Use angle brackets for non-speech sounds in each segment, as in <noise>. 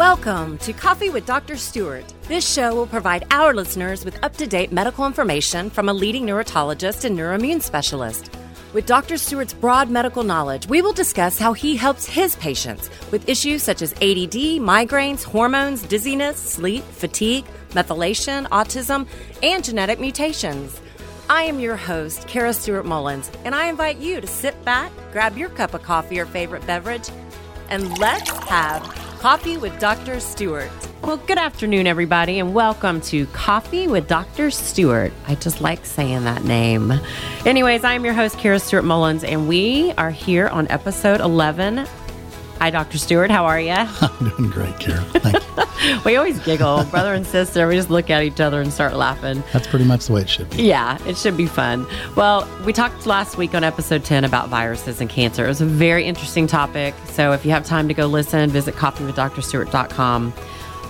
Welcome to Coffee with Dr. Stewart. This show will provide our listeners with up to date medical information from a leading neurologist and neuroimmune specialist. With Dr. Stewart's broad medical knowledge, we will discuss how he helps his patients with issues such as ADD, migraines, hormones, dizziness, sleep, fatigue, methylation, autism, and genetic mutations. I am your host, Kara Stewart Mullins, and I invite you to sit back, grab your cup of coffee or favorite beverage, and let's have Coffee with Dr. Stewart. Well, good afternoon, everybody, and welcome to Coffee with Dr. Stewart. I just like saying that name. Anyways, I am your host, Kara Stewart Mullins, and we are here on episode 11. Hi, Dr. Stewart. How are you? <laughs> I'm doing great, Kara. Thank you. <laughs> we always giggle, brother and sister. We just look at each other and start laughing. That's pretty much the way it should be. Yeah, it should be fun. Well, we talked last week on episode 10 about viruses and cancer. It was a very interesting topic. So if you have time to go listen, visit coffeewithdrstewart.com.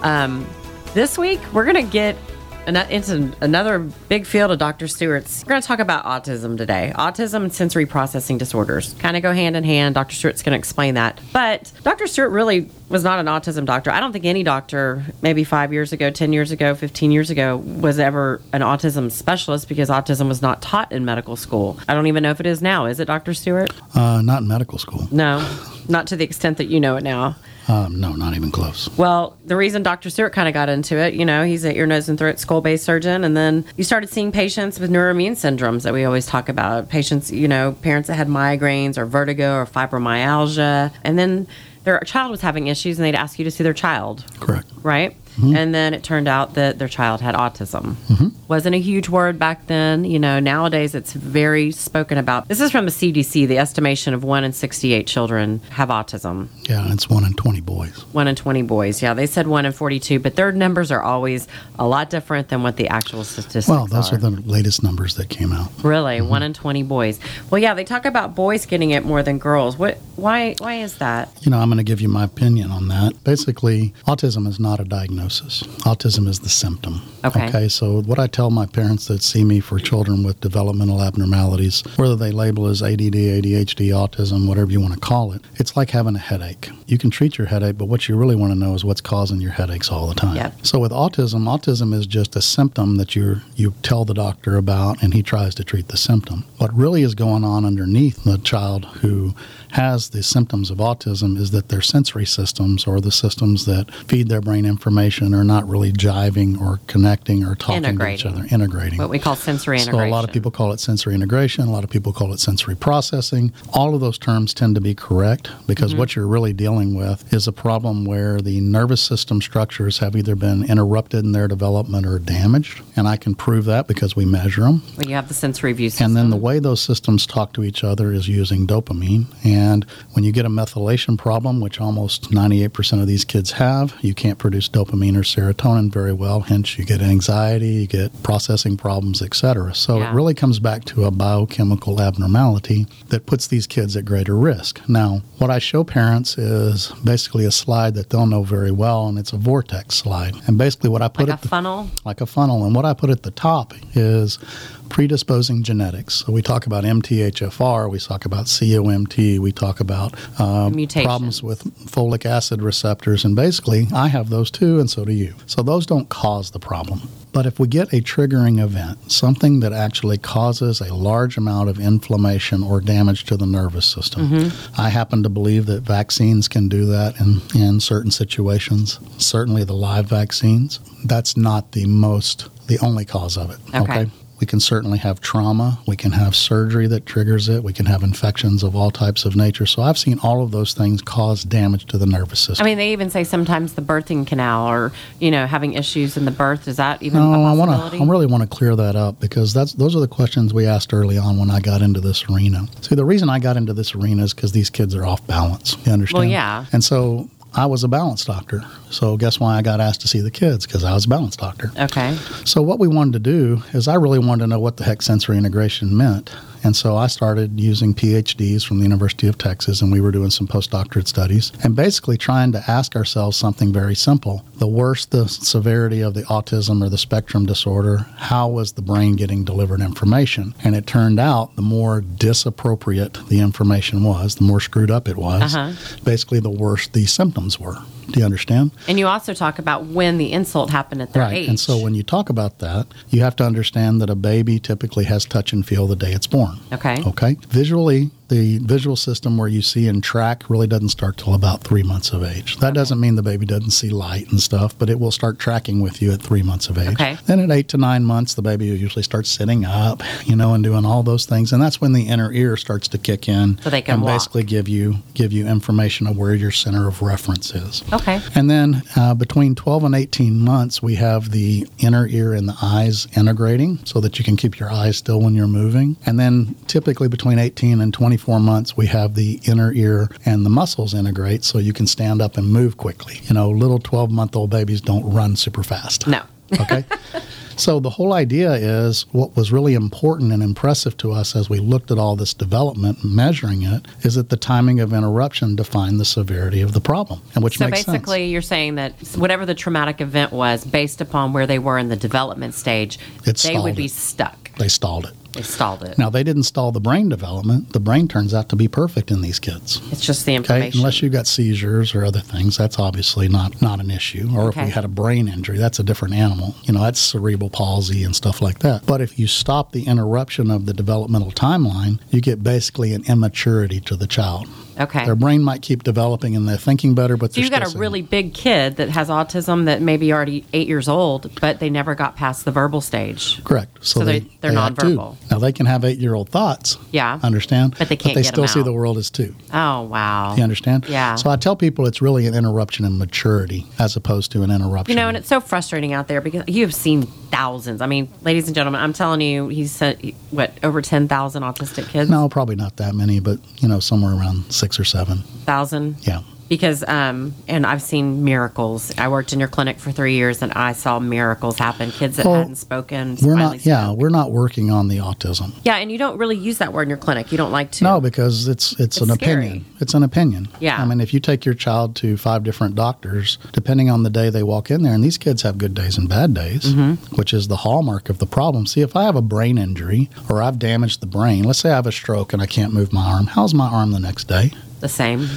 Um, this week, we're going to get into another big field of Dr. Stewart's. We're going to talk about autism today. Autism and sensory processing disorders kind of go hand in hand. Dr. Stewart's going to explain that. But Dr. Stewart really was not an autism doctor. I don't think any doctor, maybe five years ago, 10 years ago, 15 years ago, was ever an autism specialist because autism was not taught in medical school. I don't even know if it is now. Is it, Dr. Stewart? Uh, not in medical school. No, not to the extent that you know it now. Um, no, not even close. Well, the reason Dr. Stewart kind of got into it, you know, he's an ear, nose, and throat skull based surgeon. And then you started seeing patients with neuroimmune syndromes that we always talk about. Patients, you know, parents that had migraines or vertigo or fibromyalgia. And then their child was having issues and they'd ask you to see their child. Correct. Right? Mm-hmm. And then it turned out that their child had autism. Mm-hmm. Wasn't a huge word back then. You know, nowadays it's very spoken about. This is from the CDC. The estimation of one in 68 children have autism. Yeah, it's one in 20 boys. One in 20 boys. Yeah, they said one in 42, but their numbers are always a lot different than what the actual statistics are. Well, those are. are the latest numbers that came out. Really? Mm-hmm. One in 20 boys. Well, yeah, they talk about boys getting it more than girls. What why why is that? You know, I'm going to give you my opinion on that. Basically, autism is not a diagnosis. Autism is the symptom. Okay. Okay, so what I tell my parents that see me for children with developmental abnormalities, whether they label as ADD, ADHD, autism, whatever you want to call it, it's like having a headache. You can treat your headache, but what you really want to know is what's causing your headaches all the time. Yep. So with autism, autism is just a symptom that you you tell the doctor about and he tries to treat the symptom. What really is going on underneath the child who has the symptoms of autism is that their sensory systems or the systems that feed their brain information are not really jiving or connecting or talking to each other, integrating. What we call sensory So integration. a lot of people call it sensory integration. A lot of people call it sensory processing. All of those terms tend to be correct because Mm-hmm. what you're really dealing with is a problem where the nervous system structures have either been interrupted in their development or damaged. And I can prove that because we measure them. Well, you have the sensory view system. And then the way those systems talk to each other is using dopamine. And when you get a methylation problem, which almost 98% of these kids have, you can't produce dopamine or serotonin very well. Hence, you get anxiety, you get processing problems, etc. So Yeah. it really comes back to a biochemical abnormality that puts these kids at greater risk. Now, what I show parents is basically a slide that they'll know very well, and it's a vortex slide. And basically, what I put like a the funnel. like a funnel. And what I put at the top is predisposing genetics. So we talk about MTHFR, we talk about COMT, we talk about um, problems with folic acid receptors. And basically, I have those too, and so do you. So those don't cause the problem. But if we get a triggering event, something that actually causes a large amount of inflammation or damage to the nervous system, I happen to believe that vaccines can do that in, in certain situations, certainly the live vaccines. That's not the most, the only cause of it. Okay. We can certainly have trauma. We can have surgery that triggers it. We can have infections of all types of nature. So I've seen all of those things cause damage to the nervous system. I mean, they even say sometimes the birthing canal or, you know, having issues in the birth. Is that even No, I want to. I really want to clear that up because that's those are the questions we asked early on when I got into this arena. See, the reason I got into this arena is because these kids are off balance. You understand? Well, yeah. And so I was a balance doctor. So guess why I got asked to see the kids? Because I was a balance doctor. okay. So what we wanted to do is I really wanted to know what the heck sensory integration meant. And so I started using PhDs from the University of Texas, and we were doing some postdoctorate studies, and basically trying to ask ourselves something very simple. The worse the severity of the autism or the spectrum disorder, how was the brain getting delivered information? And it turned out the more disappropriate the information was, the more screwed up it was, Uh-huh. basically the worse the symptoms were. Do you understand? And you also talk about when the insult happened at their right. age. And so when you talk about that, you have to understand that a baby typically has touch and feel the day it's born. Okay. Okay. Visually, the visual system where you see and track really doesn't start till about three months of age. That doesn't mean the baby doesn't see light and stuff, but it will start tracking with you at three months of age. Okay. Then at eight to nine months, the baby usually starts sitting up, you know, and doing all those things, and that's when the inner ear starts to kick in So they can and walk. basically give you give you information of where your center of reference is. Okay. And then uh, between 12 and 18 months, we have the inner ear and the eyes integrating so that you can keep your eyes still when you're moving. And then typically between 18 and 24 months, we have the inner ear and the muscles integrate so you can stand up and move quickly. You know, little 12 month old babies don't run super fast. No. <laughs> Okay. So the whole idea is what was really important and impressive to us as we looked at all this development and measuring it is that the timing of interruption defined the severity of the problem, and which So makes sense. basically, you're saying that whatever the traumatic event was, based upon where they were in the development stage, It they would be it. stuck. They stalled it. They stalled it. Now they didn't stall the brain development. The brain turns out to be perfect in these kids. It's just the Okay, information. unless you've got seizures or other things, that's obviously not not an issue. Or if Okay. we had a brain injury, that's a different animal. You know, that's cerebral palsy and stuff like that. But if you stop the interruption of the developmental timeline, you get basically an immaturity to the child. Okay. Their brain might keep developing and they're thinking better, but So you've got a really big kid that has autism that may be already eight years old, but they never got past the verbal stage. Correct. So, So they, they- they're they have two. nonverbal. Now they can have eight-year-old thoughts. Yeah. Understand? But they can't But they still see the world as two. Oh wow. You understand? Yeah. So I tell people it's really an interruption in maturity as opposed to an interruption. You know, and it's so frustrating out there because you have seen thousands. I mean, ladies and gentlemen, I'm telling you, he sent what over ten thousand autistic kids. no, probably not that many, but you know, somewhere around six or seven thousand. Yeah. Because um, and I've seen miracles. I worked in your clinic for three years, and I saw miracles happen. Kids that Well, hadn't spoken. We're finally not. Yeah, spoke. we're not working on the autism. yeah, and you don't really use that word in your clinic. You don't like to. No, because it's it's, It's an scary. opinion. It's an opinion. Yeah. I mean, if you take your child to five different doctors, depending on the day they walk in there, and these kids have good days and bad days, Mm-hmm. which is the hallmark of the problem. See, if I have a brain injury or I've damaged the brain, let's say I have a stroke and I can't move my arm, how's my arm the next day? the same.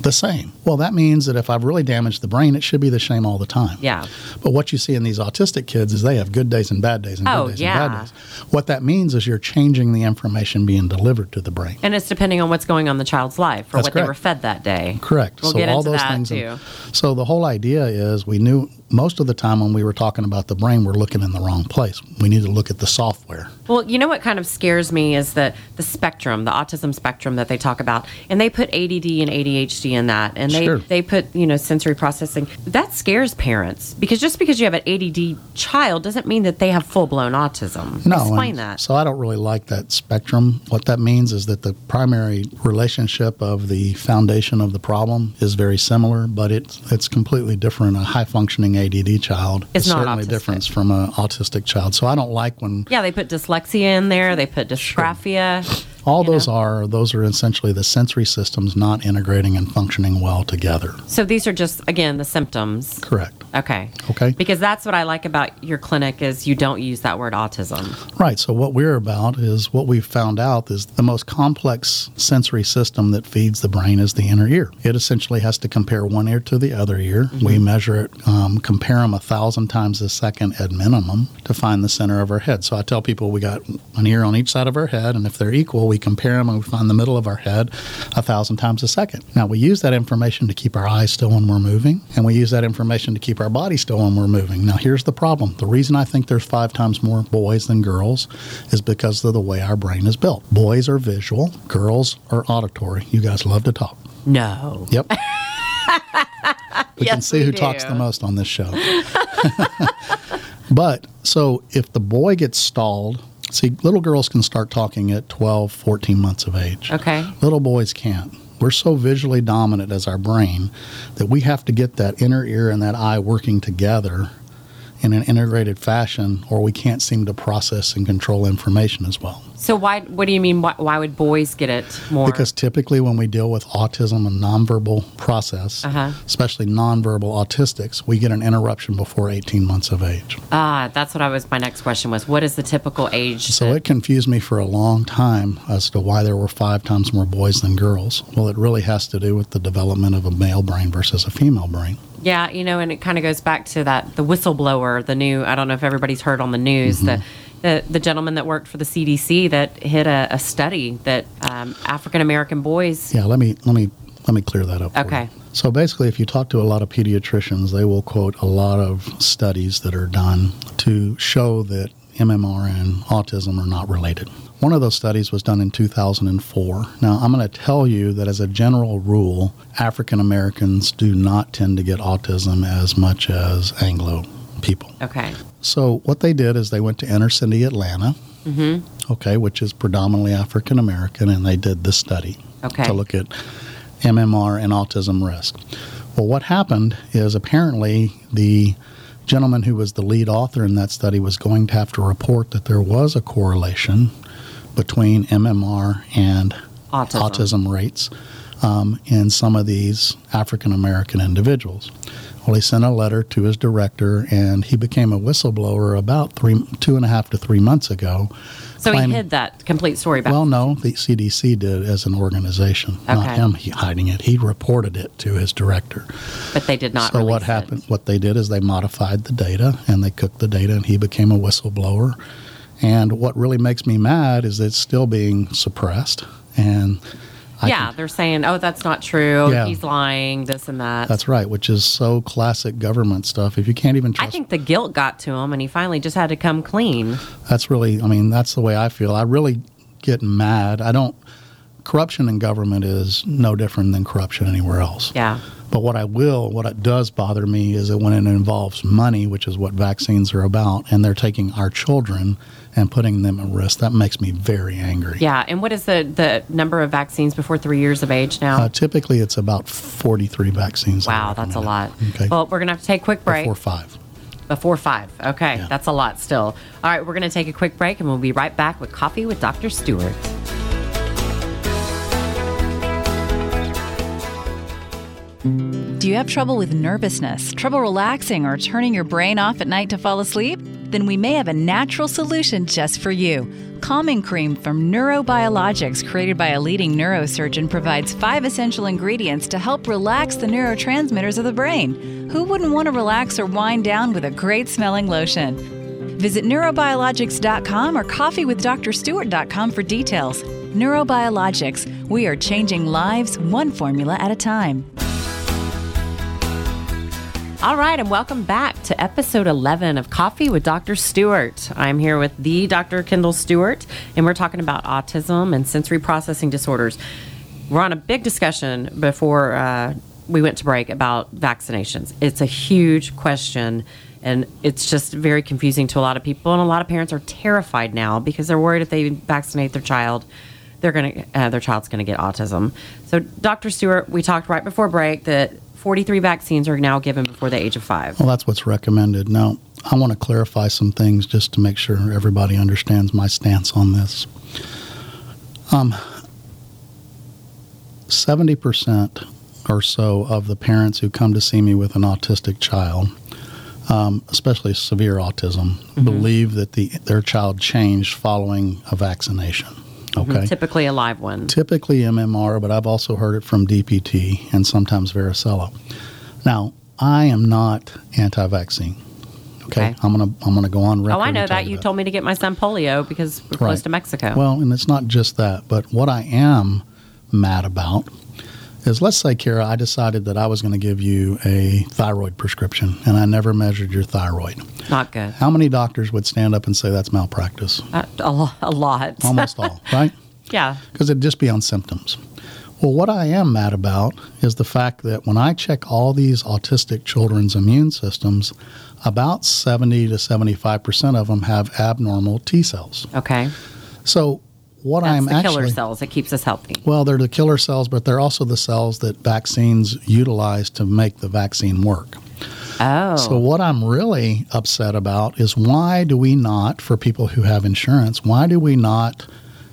The same. Well, that means that if I've really damaged the brain, it should be the same all the time. Yeah. But what you see in these autistic kids is they have good days and bad days and Oh, good days yeah. and bad days. What that means is you're changing the information being delivered to the brain. And it's depending on what's going on in the child's life or That's what they were fed that day. Correct. We'll so get all into those that things. too. so the whole idea is we knew most of the time when we were talking about the brain, we're looking in the wrong place. We need to look at the software. Well, you know what kind of scares me is the the spectrum, the autism spectrum that they talk about, and they put ADD and ADHD in that, and they Sure. they put you know sensory processing. That scares parents because just because you have an ADD child doesn't mean that they have full blown autism. No, Explain that. So I don't really like that spectrum. What that means is that the primary relationship of the foundation of the problem is very similar, but it's it's completely different. A high functioning ADD child It's is not certainly autistic. different from an autistic child. So I don't like when Yeah, they put dyslexia in there. They put dysgraphia. All those know? are those are essentially the sensory systems not integrating and functioning well together. So these are just again the symptoms. Correct. Okay. Okay. Because that's what I like about your clinic is you don't use that word autism. Right. So what we're about is what we've found out is the most complex sensory system that feeds the brain is the inner ear. It essentially has to compare one ear to the other ear. We measure it, um, compare them a thousand times a second at minimum to find the center of our head. So I tell people we got an ear on each side of our head, and if they're equal, we compare them and we find the middle of our head a thousand times a second. Now we use that information to keep our eyes still when we're moving, and we use that information to keep our body still when we're moving. Now here's the problem: the reason I think there's five times more boys than girls is because of the way our brain is built. Boys are visual, girls are auditory. You guys love to talk. No. Yep. <laughs> we can see we who talks the most on this show. <laughs> but so if the boy gets stalled, see, little girls can start talking at 12, 14 months of age. Okay. Little boys can't. We're so visually dominant as our brain that we have to get that inner ear and that eye working together in an integrated fashion, or we can't seem to process and control information as well. So why? What do you mean? Why, why would boys get it more? Because typically, when we deal with autism and nonverbal process, Uh-huh. especially nonverbal autistics, we get an interruption before 18 months of age. ah, that's what I was. My next question was, what is the typical age? So that- it confused me for a long time as to why there were five times more boys than girls. Well, it really has to do with the development of a male brain versus a female brain. Yeah, you know, and it kind of goes back to that the whistleblower, the new. I don't know if everybody's heard on the news Mm-hmm. the, the the gentleman that worked for the CDC that hit a, a study that um, African American boys. Yeah, let me let me let me clear that up. Okay. So basically, if you talk to a lot of pediatricians, they will quote a lot of studies that are done to show that MMR and autism are not related. One of those studies was done in 2004. Now, I'm going to tell you that as a general rule, African Americans do not tend to get autism as much as Anglo people. Okay. So what they did is they went to inner city Atlanta, mm-hmm. okay, which is predominantly African American, and they did this study Okay. to look at MMR and autism risk. Well, what happened is apparently the gentleman who was the lead author in that study was going to have to report that there was a correlation between MMR and Autism. autism rates um, in some of these African American individuals. Well, he sent a letter to his director, and he became a whistleblower about three, two and a half to three months ago. So he hid that complete story back. Well, no, the CDC did as an organization, not him hiding it. He reported it to his director. but they did not. so what release it. happened? What they did is they modified the data and they cooked the data, and he became a whistleblower. And what really makes me mad is it's still being suppressed. And I yeah, can- they're saying, "Oh, that's not true. Yeah. He's lying. This and that." that's right, which is so classic government stuff. If you can't even trust, I think the guilt got to him, and he finally just had to come clean. that's really, I mean, that's the way I feel. I really get mad. I don't. Corruption in government is no different than corruption anywhere else. Yeah. But what I will, what it does bother me is that when it involves money, which is what vaccines are about, and they're taking our children and putting them at risk, that makes me very angry. Yeah, and what is the the number of vaccines before three years of age now? Uh, typically, it's about 43 vaccines. wow, that's a lot. Okay. Well, we're gonna have to take a quick break Before five. before five. Okay, Yeah. that's a lot still. All right, we're gonna take a quick break, and we'll be right back with coffee with Dr. Stewart. Do you have trouble with nervousness, trouble relaxing, or turning your brain off at night to fall asleep? Then we may have a natural solution just for you. Calming Cream from Neurobiologics, created by a leading neurosurgeon, provides five essential ingredients to help relax the neurotransmitters of the brain. Who wouldn't want to relax or wind down with a great smelling lotion? Visit neurobiologics.com or coffeewithdrstewart.com for details. Neurobiologics, we are changing lives one formula at a time. All right, and welcome back to episode 11 of Coffee with Dr. Stewart. I'm here with the Dr. Kendall Stewart, and we're talking about autism and sensory processing disorders. We're on a big discussion before uh, we went to break about vaccinations. It's a huge question, and it's just very confusing to a lot of people, and a lot of parents are terrified now because they're worried if they vaccinate their child. They're gonna, uh, their child's gonna get autism. So, Dr. Stewart, we talked right before break that 43 vaccines are now given before the age of five. Well, that's what's recommended. Now, I want to clarify some things just to make sure everybody understands my stance on this. Um, 70% or so of the parents who come to see me with an autistic child, um, especially severe autism, believe that the, their child changed following a vaccination. Okay. Mm-hmm. Typically a live one. typically MMR, but I've also heard it from DPT and sometimes varicella. Now, I am not anti-vaccine. Okay, Okay. I'm gonna I'm gonna go on record. Oh, I know that. You told me to get my son polio because we're close to Mexico. Well, and it's not just that, but what I am mad about is let's say, Kara, I decided that I was going to give you a thyroid prescription, and I never measured your thyroid. Not good. How many doctors would stand up and say that's malpractice? Uh, a, a lot. <laughs> Almost all, right? yeah. because it'd just be on symptoms. Well, what I am mad about is the fact that when I check all these autistic children's immune systems, about 70 to 75% of them have abnormal T cells. Okay. So, what That's I'm the actually killer cells that keeps us healthy. well, they're the killer cells, but they're also the cells that vaccines utilize to make the vaccine work. Oh. So, what I'm really upset about is why do we not, for people who have insurance, why do we not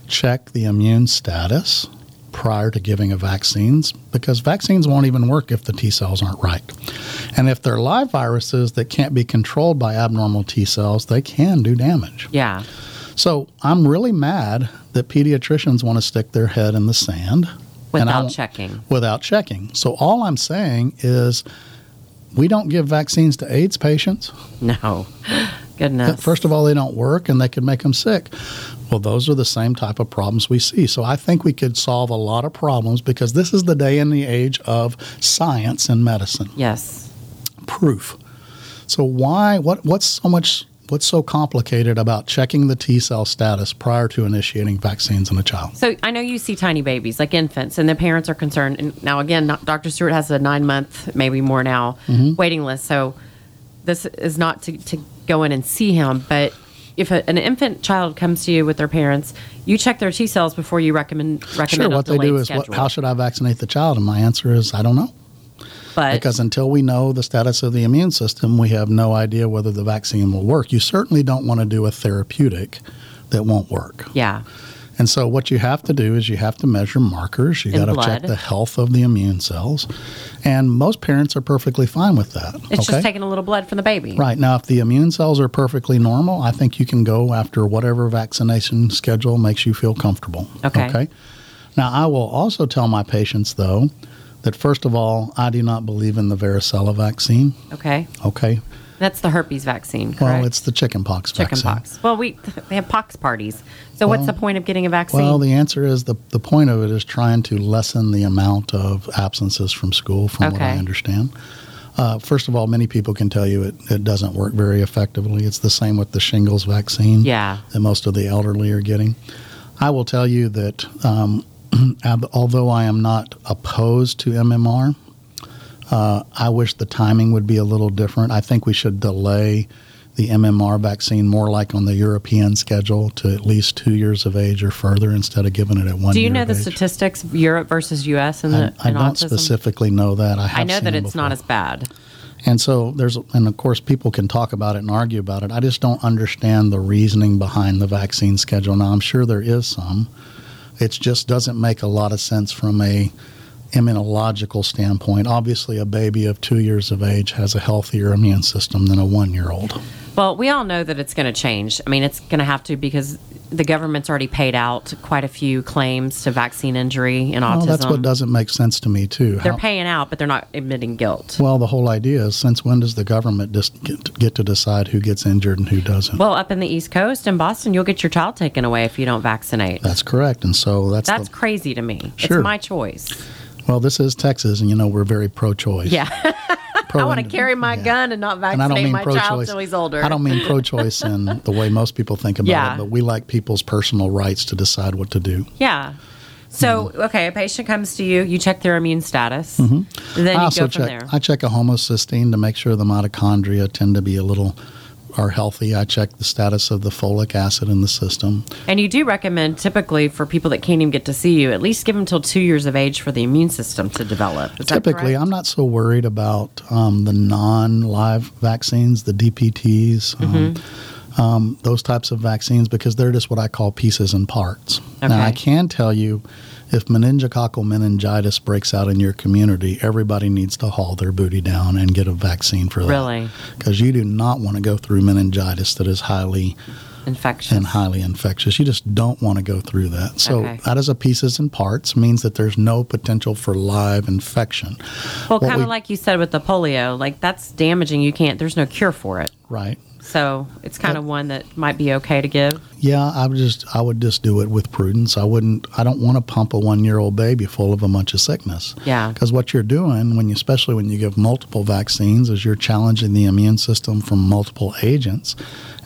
check the immune status prior to giving a vaccines? Because vaccines won't even work if the T cells aren't right. And if they're live viruses that can't be controlled by abnormal T cells, they can do damage. yeah. So, I'm really mad that pediatricians want to stick their head in the sand Without checking. without checking. So all I'm saying is we don't give vaccines to AIDS patients. No. Goodness. First of all, they don't work and they could make them sick. Well, those are the same type of problems we see. So I think we could solve a lot of problems because this is the day and the age of science and medicine. Yes. Proof. So why what what's so much what's so complicated about checking the T cell status prior to initiating vaccines in a child? So I know you see tiny babies, like infants, and the parents are concerned. And now, again, Dr. Stewart has a nine month, maybe more now, Mm-hmm. waiting list. So this is not to, to go in and see him, but if a, an infant child comes to you with their parents, you check their T cells before you recommend recommend Sure, what they do is what, how should I vaccinate the child? And my answer is I don't know. But Because until we know the status of the immune system, we have no idea whether the vaccine will work. You certainly don't want to do a therapeutic that won't work. yeah, And so, what you have to do is you have to measure markers. You got to check the health of the immune cells. And most parents are perfectly fine with that. it's okay? just taking a little blood from the baby. Right. Now, if the immune cells are perfectly normal, I think you can go after whatever vaccination schedule makes you feel comfortable. Okay. Okay. Now, I will also tell my patients, though, that first of all, I do not believe in the varicella vaccine. Okay, Okay. that's the herpes vaccine. Correct. Well, it's the chickenpox chicken vaccine. pox. Well, we they have pox parties. So what's the point of getting a vaccine? Well, the answer is the, the point of it is trying to lessen the amount of absences from school, from what I understand. Uh, first of all, many people can tell you it, it doesn't work very effectively. It's the same with the shingles vaccine yeah. that most of the elderly are getting. I will tell you that um, <clears throat> although I am not opposed to MMR, uh, I wish the timing would be a little different. I think we should delay the MMR vaccine more like on the European schedule to at least two years of age or further instead of giving it at one year. Do you know the age. statistics Europe versus U.S. and the I, I don't autism? specifically know that. I, have I know that it's not as bad. And so there's, and of course, people can talk about it and argue about it. I just don't understand the reasoning behind the vaccine schedule. Now, I'm sure there is some. It just doesn't make a lot of sense from a immunological standpoint. Obviously, a baby of two years of age has a healthier immune system than a one year old. Well, we all know that it's going to change. I mean, it's going to have to because the government's already paid out quite a few claims to vaccine injury and autism. Well, that's what doesn't make sense to me, too. They're How- paying out, but they're not admitting guilt. well, the whole idea is since when does the government just get, get to decide who gets injured and who doesn't? Well, up in the East Coast in Boston, you'll get your child taken away if you don't vaccinate. that's correct. And so that's, That's the, crazy to me. Sure. It's my choice. Well, this is Texas, and you know, we're very pro choice. Yeah. <laughs> I want to carry my gun and not and vaccinate mean my pro-choice. child till he's older. I don't mean <laughs> pro-choice in the way most people think about Yeah. it, but we like people's personal rights to decide what to do. Yeah. So, Mm-hmm. okay, a patient comes to you, you check their immune status, and then I you also go from check. there. I check a homocysteine to make sure the mitochondria tend to be a little are healthy. I check the status of the folic acid in the system. And you do recommend typically for people that can't even get to see you, at least give them till two years of age for the immune system to develop. Is Typically? I'm not so worried about um, the non-live vaccines, the DPTs, um, Mm-hmm. Um, those types of vaccines, because they're just what I call pieces and parts. Now, I can tell you, if meningococcal meningitis breaks out in your community, everybody needs to haul their booty down and get a vaccine for that. Really? Because you do not want to go through meningitis that is highly infectious. and highly infectious. You just don't want to go through that. So Okay. that is a pieces and parts means that there's no potential for live infection. well, kind we- of like you said with the polio, like that's damaging. You can't. There's no cure for it. Right. So it's kind of one that might be okay to give. Yeah, I would just I would just do it with prudence. I wouldn't I don't want to pump a 1-year-old baby full of a bunch of sickness. Yeah. Cuz what you're doing when you especially when you give multiple vaccines is you're challenging the immune system from multiple agents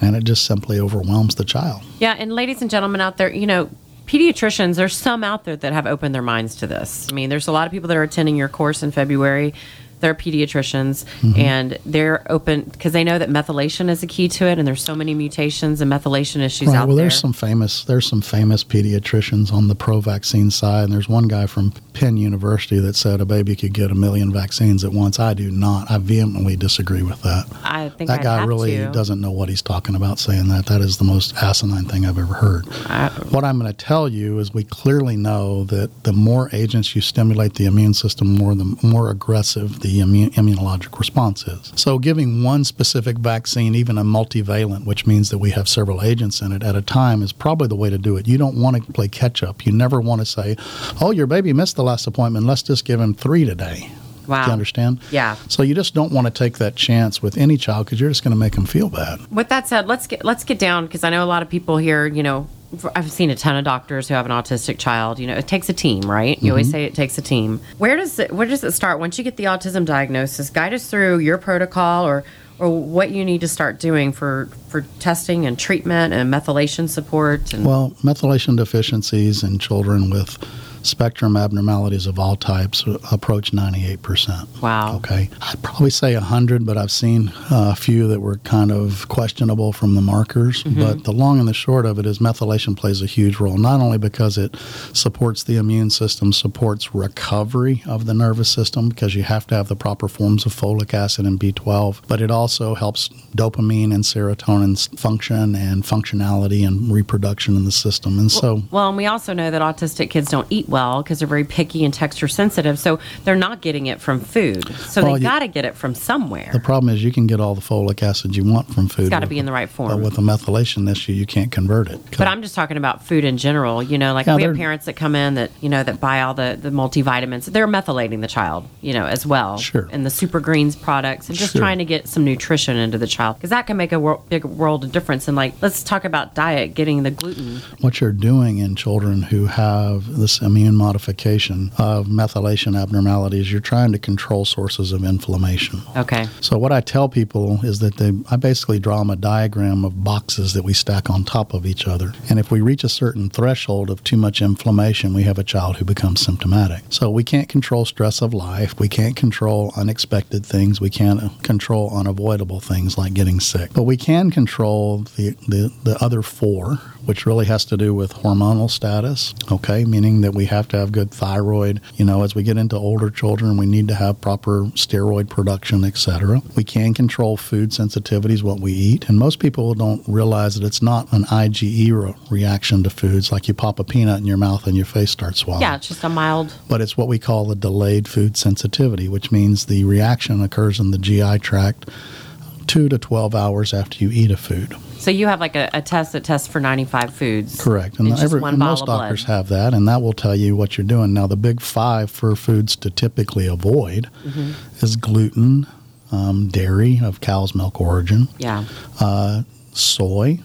and it just simply overwhelms the child. Yeah, and ladies and gentlemen out there, you know, pediatricians, there's some out there that have opened their minds to this. I mean, there's a lot of people that are attending your course in February. They're pediatricians Mm-hmm. and they're open because they know that methylation is a key to it, and there's so many mutations and methylation issues Right. out Well, there. Well, there's some famous there's some famous pediatricians on the pro vaccine side, and there's one guy from Penn University that said a baby could get a million vaccines at once. I do not. I vehemently disagree with that. I think that I'd guy really to. doesn't know what he's talking about saying that. That is the most asinine thing I've ever heard. I- What I'm going to tell you is we clearly know that the more agents you stimulate the immune system, more the more aggressive the immunologic response is. So giving one specific vaccine, even a multivalent, which means that we have several agents in it at a time, is probably the way to do it. You don't want to play catch up. You never want to say, "Oh, your baby missed the last appointment. Let's just give him three today." Wow. Do you understand? Yeah. So you just don't want to take that chance with any child because you're just going to make them feel bad. With that said, let's get let's get down because I know a lot of people here. You know, I've seen a ton of doctors who have an autistic child. You know, it takes a team, right? You always mm-hmm. say it takes a team. Where does it Where does it start once you get the autism diagnosis? Guide us through your protocol or or what you need to start doing for for testing and treatment and methylation support. And Well, methylation deficiencies in children with spectrum abnormalities of all types approach 98%. wow, Okay. I'd probably say 100, but I've seen uh, a few that were kind of questionable from the markers. But the long and the short of it is methylation plays a huge role, not only because it supports the immune system, supports recovery of the nervous system, because you have to have the proper forms of folic acid and B12, but it also helps dopamine and serotonin's function and functionality and reproduction in the system. And so, Well, and we also know that autistic kids don't eat well because they're very picky and texture sensitive, so they're not getting it from food. So Well, they got to get it from somewhere. the problem is you can get all the folic acid you want from food. It's got to be in the right form. But with a methylation issue, you can't convert it. But I'm just talking about food in general. You know, like Yeah, we have parents that come in that you know that buy all the the multivitamins. They're methylating the child, you know, as well. Sure. And the super greens products, and just Sure. trying to get some nutrition into the child because that can make a wor- big world of difference. And like, let's talk about diet, getting the gluten. what you're doing in children who have this immune modification of methylation abnormalities, you're trying to control sources of inflammation. Okay. So what I tell people is that they, I basically draw them a diagram of boxes that we stack on top of each other. And if we reach a certain threshold of too much inflammation, we have a child who becomes symptomatic. So we can't control stress of life. We can't control unexpected things. We can't control unavoidable things like getting sick. But we can control the, the, the other four, which really has to do with hormonal status, okay, meaning that we have to have good thyroid. You know, as we get into older children, we need to have proper steroid production, etc. We can control food sensitivities, what we eat, and most people don't realize that it's not an IgE re- reaction to foods, like you pop a peanut in your mouth and your face starts swelling Yeah, it's just a mild. but it's what we call a delayed food sensitivity, which means the reaction occurs in the GI tract two to 12 hours after you eat a food. So you have like a, a test that tests for 95 foods. Correct. And every- and most doctors have that, and that will tell you what you're doing. Now, the big five for foods to typically avoid Mm-hmm. is gluten, um, dairy of cow's milk origin, Yeah. uh, soy,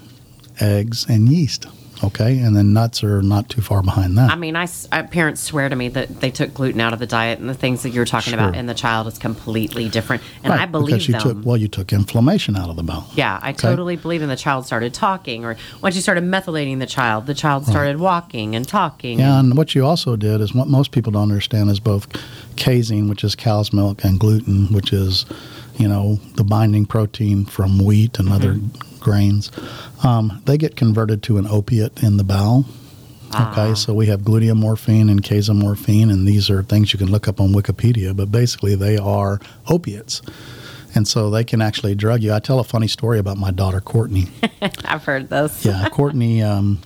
eggs, and yeast. Okay, and then nuts are not too far behind that. I mean, I uh, parents swear to me that they took gluten out of the diet, and the things that you're talking about in the child is completely different. And Right, I believe because you them. took well, you took inflammation out of the bowel. Yeah, I Okay? totally believe in the child started talking, or once you started methylating the child, the child started walking and talking. Yeah, and what you also did is what most people don't understand is both casein, which is cow's milk, and gluten, which is, you know, the binding protein from wheat and other mm-hmm. Grains. Um, they get converted to an opiate in the bowel. Okay, so we have gluteomorphine and casomorphine, and these are things you can look up on Wikipedia, but basically they are opiates. And so they can actually drug you. I tell a funny story about my daughter, Courtney. <laughs> I've heard this. Yeah, Courtney um,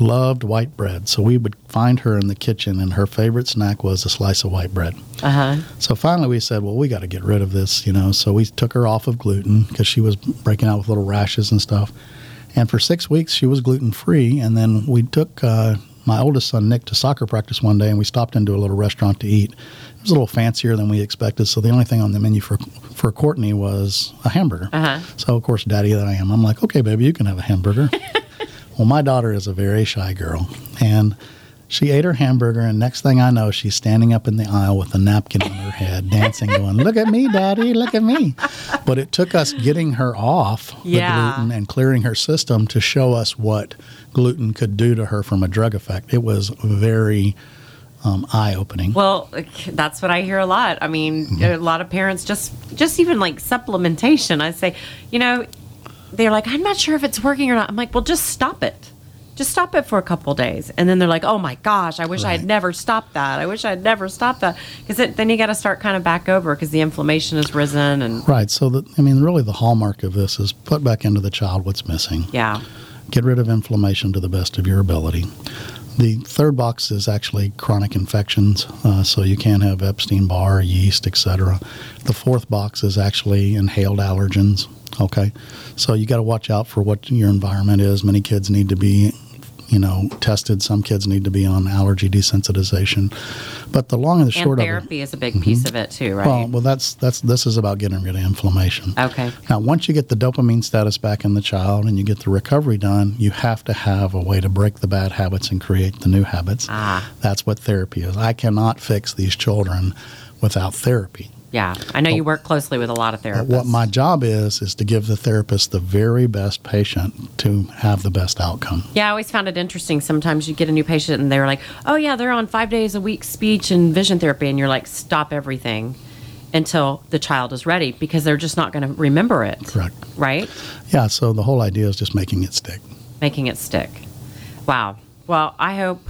loved white bread. So we would find her in the kitchen, and her favorite snack was a slice of white bread. Uh huh. So finally, we said, well, we got to get rid of this, you know. So we took her off of gluten because she was breaking out with little rashes and stuff. And for six weeks, she was gluten free. And then we took uh, my oldest son, Nick, to soccer practice one day, and we stopped into a little restaurant to eat. It was a little fancier than we expected. So the only thing on the menu for for Courtney was a hamburger. Uh-huh. So of course, daddy that I am, I'm like, okay, baby, you can have a hamburger. <laughs> well, my daughter is a very shy girl, and she ate her hamburger, and next thing I know, she's standing up in the aisle with a napkin on her head, dancing, going, "Look at me, daddy! Look at me!" But it took us getting her off the gluten and clearing her system to show us what gluten could do to her from a drug effect. It was very um, eye-opening. Well, that's what I hear a lot. I mean, Mm-hmm. a lot of parents just, just even like supplementation. I say, you know, they're like, I'm not sure if it's working or not. I'm like, well, just stop it. Just stop it for a couple days. And then they're like, oh my gosh, I wish I had never stopped that. I wish I had never stopped that. Because then you got to start kind of back over because the inflammation has risen. And Right. So, the, I mean, really, the hallmark of this is put back into the child what's missing. yeah. Get rid of inflammation to the best of your ability. The third box is actually chronic infections, uh, so you can have Epstein Barr, yeast, etc. The fourth box is actually inhaled allergens. Okay, so you got to watch out for what your environment is. Many kids need to be you know, tested. Some kids need to be on allergy desensitization. But the long and the short of. and therapy of it, is a big piece of it too, right? well, well, that's that's this is about getting rid of inflammation. okay. Now, once you get the dopamine status back in the child and you get the recovery done, you have to have a way to break the bad habits and create the new habits. Ah. That's what therapy is. I cannot fix these children without therapy. Yeah. I know you work closely with a lot of therapists. what my job is is to give the therapist the very best patient to have the best outcome. Yeah, I always found it interesting. Sometimes you get a new patient and they're like, "Oh yeah, they're on five days a week speech and vision therapy," and you're like, "Stop everything until the child is ready," because they're just not going to remember it, Correct. right? Yeah, so the whole idea is just making it stick. Making it stick. Wow. Well, I hope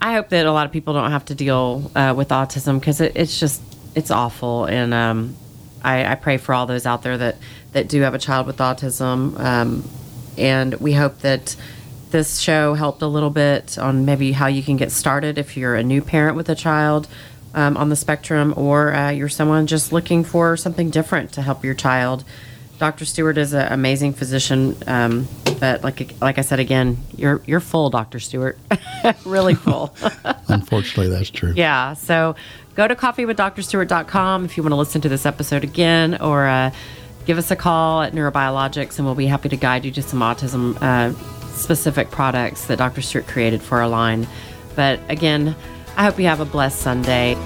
I hope that a lot of people don't have to deal uh, with autism because it, it's just it's awful, and um, I, I pray for all those out there that that do have a child with autism, um, and we hope that this show helped a little bit on maybe how you can get started if you're a new parent with a child um, on the spectrum, or uh, you're someone just looking for something different to help your child. Dr. Stewart is an amazing physician, um, but like like I said again, you're you're full, Dr. Stewart, <laughs> really full. <laughs> Unfortunately, that's true. yeah, so go to coffeewithdrstewart.com if you want to listen to this episode again, or uh, give us a call at Neurobiologics, and we'll be happy to guide you to some autism uh, specific products that Dr. Stewart created for our line. But again, I hope you have a blessed Sunday.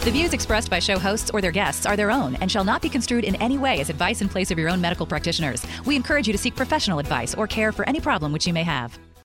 The views expressed by show hosts or their guests are their own and shall not be construed in any way as advice in place of your own medical practitioners. We encourage you to seek professional advice or care for any problem which you may have.